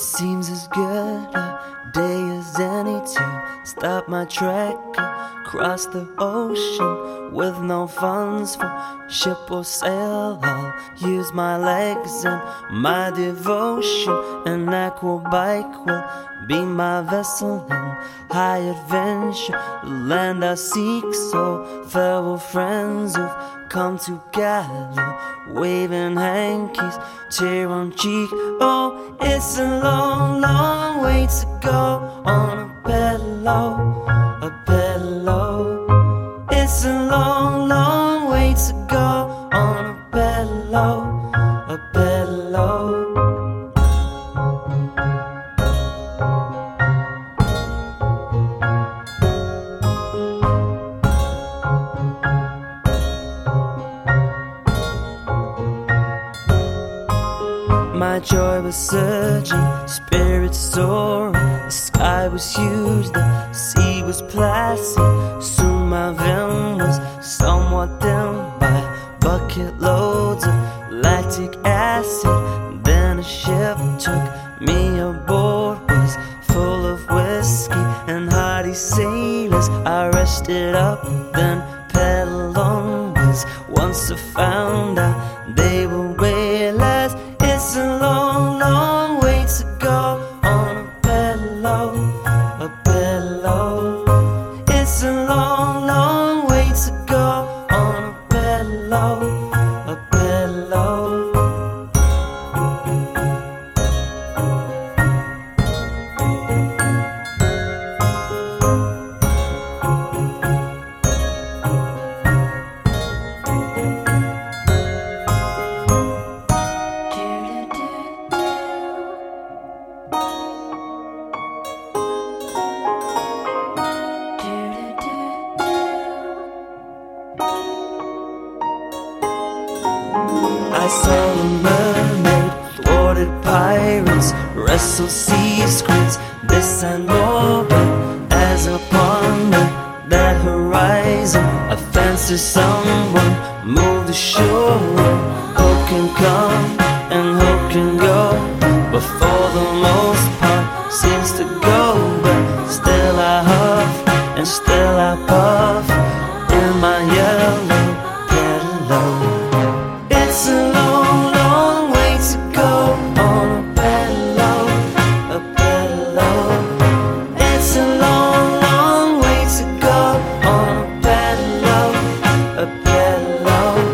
seems as good a day as any to stop my trek across the ocean with no funds for ship or sail. I'll use my legs and my devotion. An aqua bike will be my vessel in high adventure. The land I seek, so farewell, friends who've come together, waving hankies, tear on cheek. Oh, it's a long, long to go on a pillow, a pillow. My joy was surging, spirits soaring. The sky was huge, the sea was placid. Soon my vim was somewhat dimmed by bucket loads of lactic acid. Then a ship took me aboard, was full of whiskey and hearty sailors. I rested up, then pedaled onwards. Once I found out they were whalers. I saw a mermaid, thwarted pirates, wrestle sea squids. This I know, but as upon that horizon, I fancy someone moved ashore. Hope can come and hope can go, but for the most part seems to go. But still I huff and still I puff. now